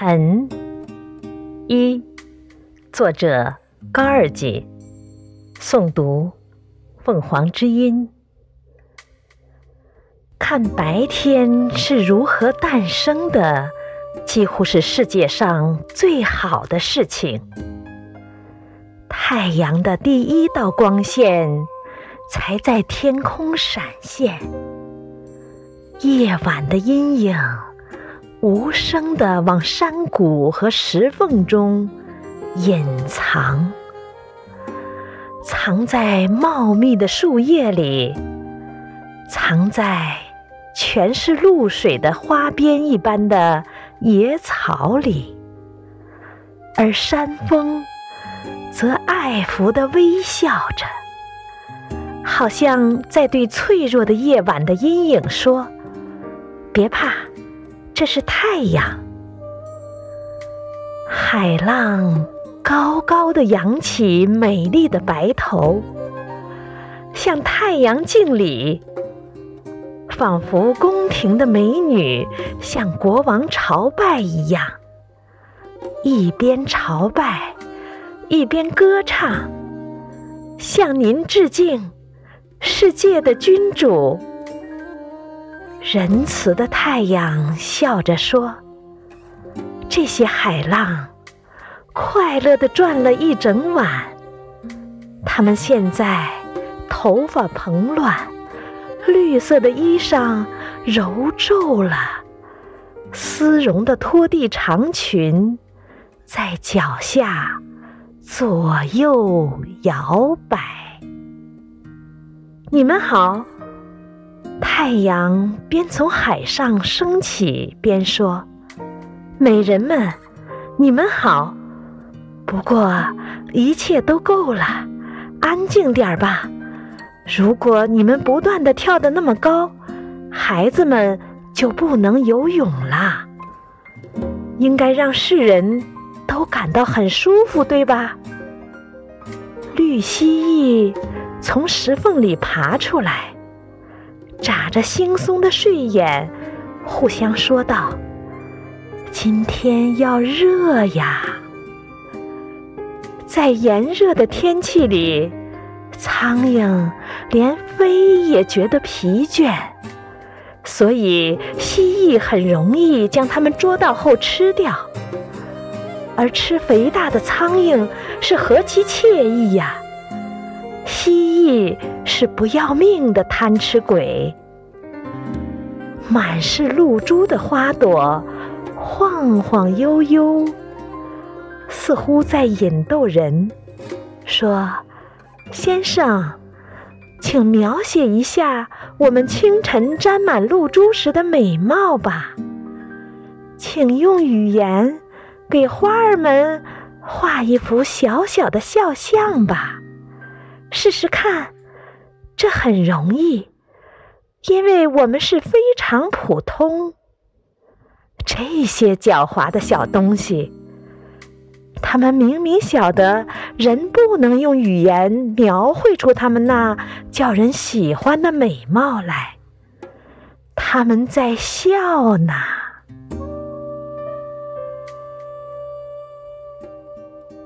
晨一，作者高二姐，诵读凤凰之音。看白天是如何诞生的，几乎是世界上最好的事情。太阳的第一道光线才在天空闪现，夜晚的阴影。无声地往山谷和石缝中隐藏，藏在茂密的树叶里，藏在全是露水的花边一般的野草里，而山峰则爱抚地微笑着，好像在对脆弱的夜晚的阴影说：“别怕。”这是太阳，海浪高高的扬起美丽的白头，向太阳敬礼，仿佛宫廷的美女向国王朝拜一样，一边朝拜，一边歌唱，向您致敬，世界的君主。仁慈的太阳笑着说：“这些海浪快乐地转了一整晚，他们现在头发蓬乱，绿色的衣裳揉皱了，丝绒的拖地长裙在脚下左右摇摆。你们好。”太阳边从海上升起，边说：“美人们，你们好。不过一切都够了，安静点儿吧。如果你们不断的跳得那么高，孩子们就不能游泳了。应该让世人都感到很舒服，对吧？”绿蜥蜴从石缝里爬出来。眨着惺忪的睡眼，互相说道：“今天要热呀！在炎热的天气里，苍蝇连飞也觉得疲倦，所以蜥蜴很容易将它们捉到后吃掉。而吃肥大的苍蝇是何其惬意呀！”蜴是不要命的贪吃鬼，满是露珠的花朵晃晃悠悠，似乎在引逗人。说：“先生，请描写一下我们清晨沾满露珠时的美貌吧。请用语言给花儿们画一幅小小的肖像吧。”试试看，这很容易，因为我们是非常普通。这些狡猾的小东西，他们明明晓得人不能用语言描绘出他们那叫人喜欢的美貌来，他们在笑呢。